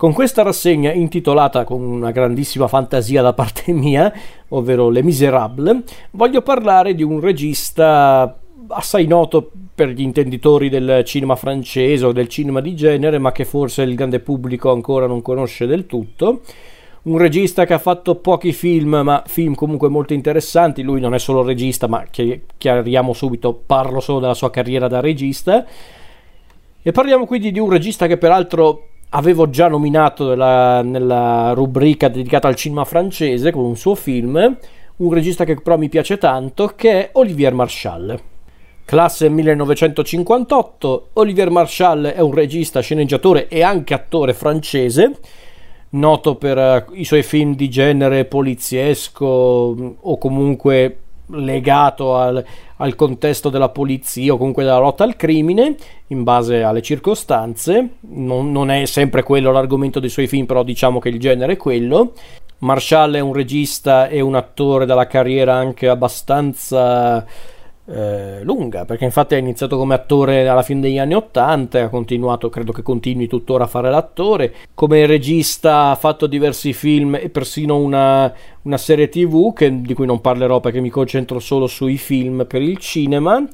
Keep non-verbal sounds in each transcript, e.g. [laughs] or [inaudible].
Con questa rassegna intitolata con una grandissima fantasia da parte [laughs] mia, ovvero Les Miserables, voglio parlare di un regista assai noto per gli intenditori del cinema francese o del cinema di genere, ma che forse il grande pubblico ancora non conosce del tutto. Un regista che ha fatto pochi film, ma film comunque molto interessanti. Lui non è solo regista, ma chiariamo subito, parlo solo della sua carriera da regista. E parliamo quindi di un regista che peraltro avevo già nominato nella, nella, rubrica dedicata al cinema francese con un suo film, un regista che però mi piace tanto, che è Olivier Marchal. Classe 1958, Olivier Marchal è un regista, sceneggiatore e anche attore francese, noto per uh, i suoi film di genere poliziesco o comunque legato al, al, contesto della polizia o comunque della lotta al crimine in base alle circostanze. Non, non, è sempre quello l'argomento dei suoi film, però diciamo che il genere è quello. Marshall è un regista e un attore dalla carriera anche abbastanza eh, lunga, perché infatti ha iniziato come attore alla fine degli anni 80 e ha continuato, credo che continui tuttora a fare l'attore. Come regista ha fatto diversi film e persino una, una serie tv che, di cui non parlerò perché mi concentro solo sui film per il cinema.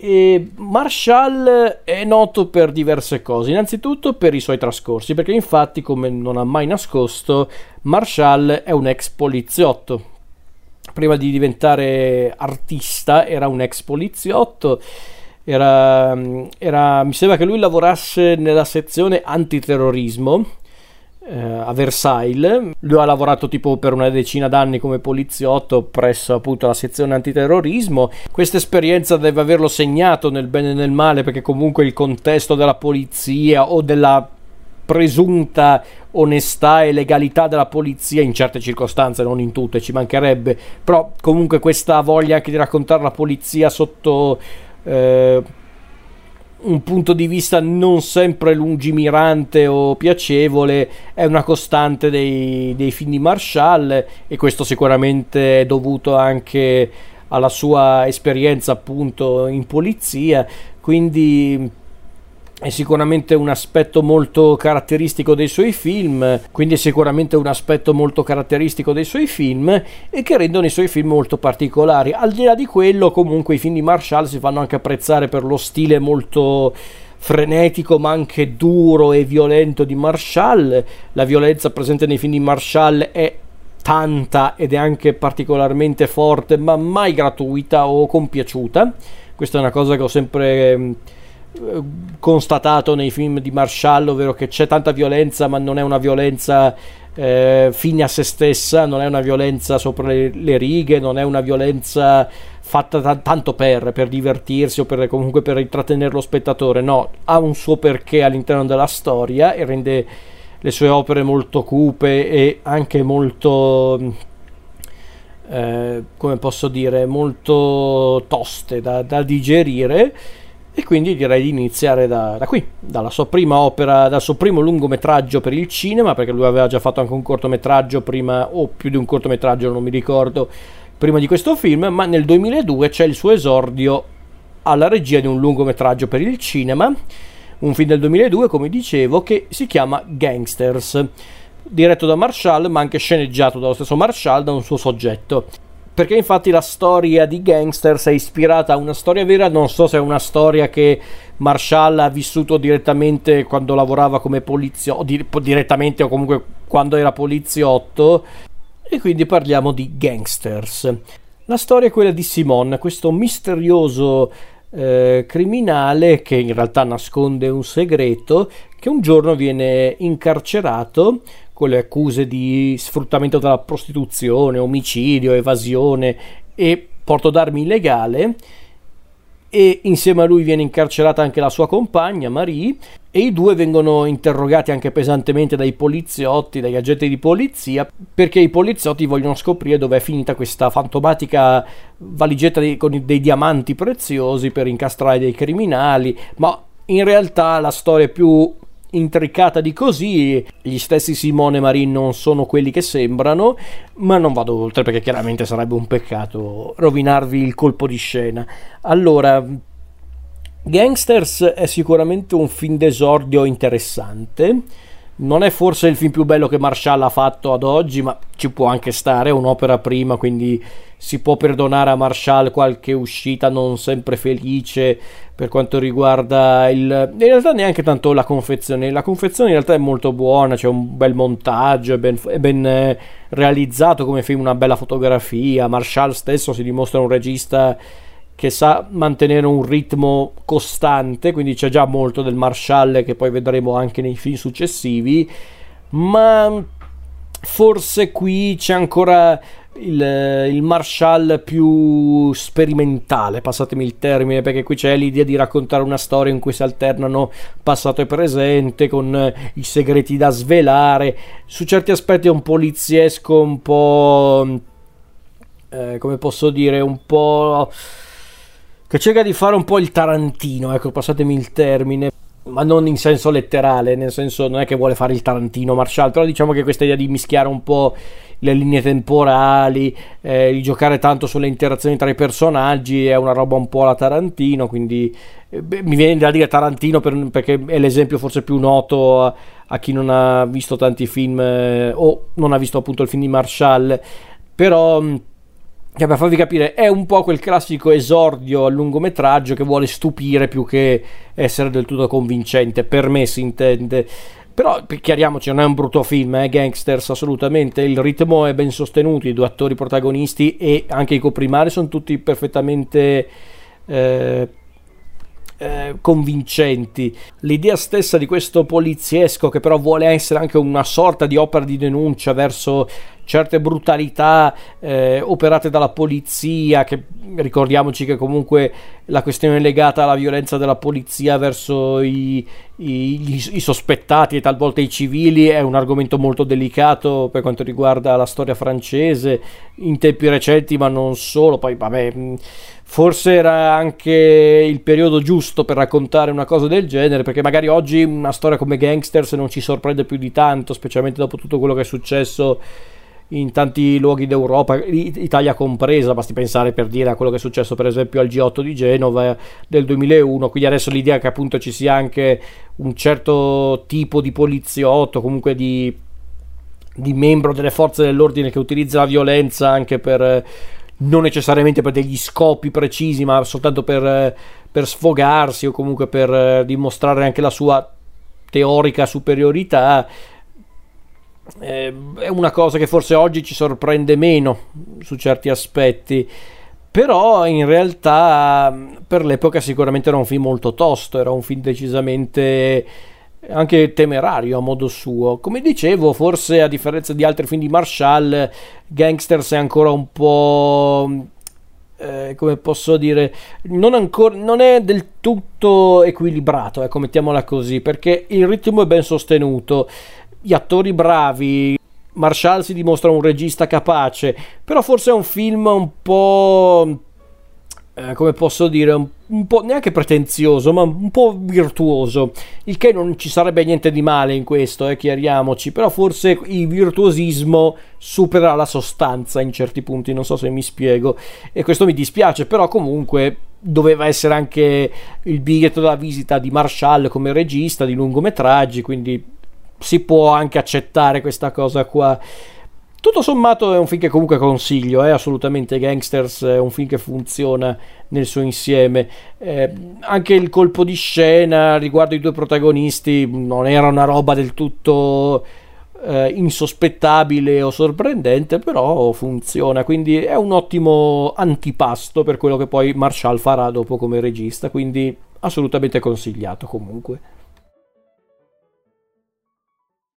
E Marshall è noto per diverse cose, innanzitutto per i suoi trascorsi, perché infatti, come non ha mai nascosto, Marshall è un ex poliziotto, prima di diventare artista era un ex poliziotto. Era, era, mi sembra che lui lavorasse nella sezione antiterrorismo eh, a Versailles. Lui ha lavorato tipo per una decina d'anni come poliziotto presso appunto la sezione antiterrorismo. Questa esperienza deve averlo segnato nel bene e nel male perché comunque il contesto della polizia o della presunta onestà e legalità della polizia in certe circostanze, non in tutte, ci mancherebbe, però comunque questa voglia anche di raccontare la polizia sotto eh, un punto di vista non sempre lungimirante o piacevole è una costante dei, dei film di Marshall e questo sicuramente è dovuto anche alla sua esperienza appunto in polizia, quindi è sicuramente un aspetto molto caratteristico dei suoi film, quindi è sicuramente un aspetto molto caratteristico dei suoi film e che rendono i suoi film molto particolari. Al di là di quello, comunque i film di Marshall si fanno anche apprezzare per lo stile molto frenetico ma anche duro e violento di Marshall. La violenza presente nei film di Marshall è tanta ed è anche particolarmente forte, ma mai gratuita o compiaciuta. Questa è una cosa che ho sempre constatato nei film di Marshall, ovvero che c'è tanta violenza, ma non è una violenza eh, fine a se stessa, non è una violenza sopra le, le righe, non è una violenza fatta t- tanto per, per divertirsi o per, comunque per intrattenere lo spettatore, no, ha un suo perché all'interno della storia e rende le sue opere molto cupe e anche molto eh, come posso dire molto toste da, da digerire e quindi direi di iniziare da, da, qui, dalla sua prima opera, dal suo primo lungometraggio per il cinema, perché lui aveva già fatto anche un cortometraggio prima, o più di un cortometraggio, non mi ricordo, prima di questo film, ma nel 2002 c'è il suo esordio alla regia di un lungometraggio per il cinema, un film del 2002, come dicevo, che si chiama Gangsters, diretto da Marshall, ma anche sceneggiato dallo stesso Marshall, da un suo soggetto perché infatti la storia di Gangsters è ispirata a una storia vera, non so se è una storia che Marshall ha vissuto direttamente quando lavorava come poliziotto, di, direttamente o comunque quando era poliziotto, e quindi parliamo di Gangsters. La storia è quella di Simon, questo misterioso eh, criminale che in realtà nasconde un segreto, che un giorno viene incarcerato con le accuse di sfruttamento della prostituzione, omicidio, evasione e porto d'armi illegale e insieme a lui viene incarcerata anche la sua compagna Marie e i due vengono interrogati anche pesantemente dai poliziotti, dagli agenti di polizia perché i poliziotti vogliono scoprire dove è finita questa fantomatica valigetta dei, con dei diamanti preziosi per incastrare dei criminali ma in realtà la storia è più intricata di così. Gli stessi Simone e Marin non sono quelli che sembrano, ma non vado oltre perché chiaramente sarebbe un peccato rovinarvi il colpo di scena. Allora, Gangsters è sicuramente un film d'esordio interessante non è forse il film più bello che Marshall ha fatto ad oggi, ma ci può anche stare, è un'opera prima, quindi si può perdonare a Marshall qualche uscita non sempre felice per quanto riguarda il... in realtà neanche tanto la confezione, la confezione in realtà è molto buona, c'è un bel montaggio, è ben, è ben eh, realizzato come film, una bella fotografia, Marshall stesso si dimostra un regista che sa mantenere un ritmo costante, quindi c'è già molto del Marshall che poi vedremo anche nei film successivi, ma forse qui c'è ancora il, il Marshall più sperimentale, passatemi il termine, perché qui c'è l'idea di raccontare una storia in cui si alternano passato e presente con i segreti da svelare, su certi aspetti è un poliziesco un po'... Eh, come posso dire, un po' che cerca di fare un po' il Tarantino, ecco, passatemi il termine, ma non in senso letterale, nel senso non è che vuole fare il Tarantino Marshall, però diciamo che questa idea di mischiare un po' le linee temporali, eh, di giocare tanto sulle interazioni tra i personaggi è una roba un po' alla Tarantino, quindi eh, beh, mi viene da dire Tarantino per, perché è l'esempio forse più noto a, a chi non ha visto tanti film eh, o non ha visto appunto il film di Marshall, però che per farvi capire è un po' quel classico esordio al lungometraggio che vuole stupire più che essere del tutto convincente, per me si intende. Però chiariamoci, non è un brutto film, eh? Gangsters assolutamente, il ritmo è ben sostenuto, i due attori protagonisti e anche i coprimari sono tutti perfettamente eh, eh, convincenti. L'idea stessa di questo poliziesco che però vuole essere anche una sorta di opera di denuncia verso certe brutalità eh, operate dalla polizia, che ricordiamoci che comunque la questione legata alla violenza della polizia verso i, i, i, sospettati e talvolta i civili è un argomento molto delicato per quanto riguarda la storia francese in tempi recenti, ma non solo. Poi, vabbè, forse era anche il periodo giusto per raccontare una cosa del genere, perché magari oggi una storia come Gangsters non ci sorprende più di tanto, specialmente dopo tutto quello che è successo in tanti luoghi d'Europa, Italia compresa, basti pensare per dire a quello che è successo per esempio al G8 di Genova del 2001, quindi adesso l'idea che appunto ci sia anche un certo tipo di poliziotto, comunque di, di membro delle forze dell'ordine che utilizza la violenza anche per non necessariamente per degli scopi precisi, ma soltanto per, per sfogarsi o comunque per dimostrare anche la sua teorica superiorità eh, è una cosa che forse oggi ci sorprende meno su certi aspetti. Però in realtà per l'epoca sicuramente era un film molto tosto era un film decisamente anche temerario a modo suo come dicevo forse a differenza di altri film di Marshall Gangsters è ancora un po' eh, come posso dire, non, ancora, non è del tutto equilibrato, ecco, mettiamola così, perché il ritmo è ben sostenuto gli attori bravi. Marshall si dimostra un regista capace, però forse è un film un po'. Eh, come posso dire, un, po' neanche pretenzioso, ma un po' virtuoso. Il che non ci sarebbe niente di male in questo, eh, chiariamoci. Però forse il virtuosismo supera la sostanza in certi punti, non so se mi spiego. E questo mi dispiace, però comunque doveva essere anche il biglietto da visita di Marshall come regista di lungometraggi, quindi si può anche accettare questa cosa qua. Tutto sommato è un film che comunque consiglio, eh, assolutamente Gangsters è un film che funziona nel suo insieme. Eh, anche il colpo di scena riguardo i due protagonisti non era una roba del tutto eh, insospettabile o sorprendente, però funziona, quindi è un ottimo antipasto per quello che poi Marshall farà dopo come regista, quindi assolutamente consigliato comunque.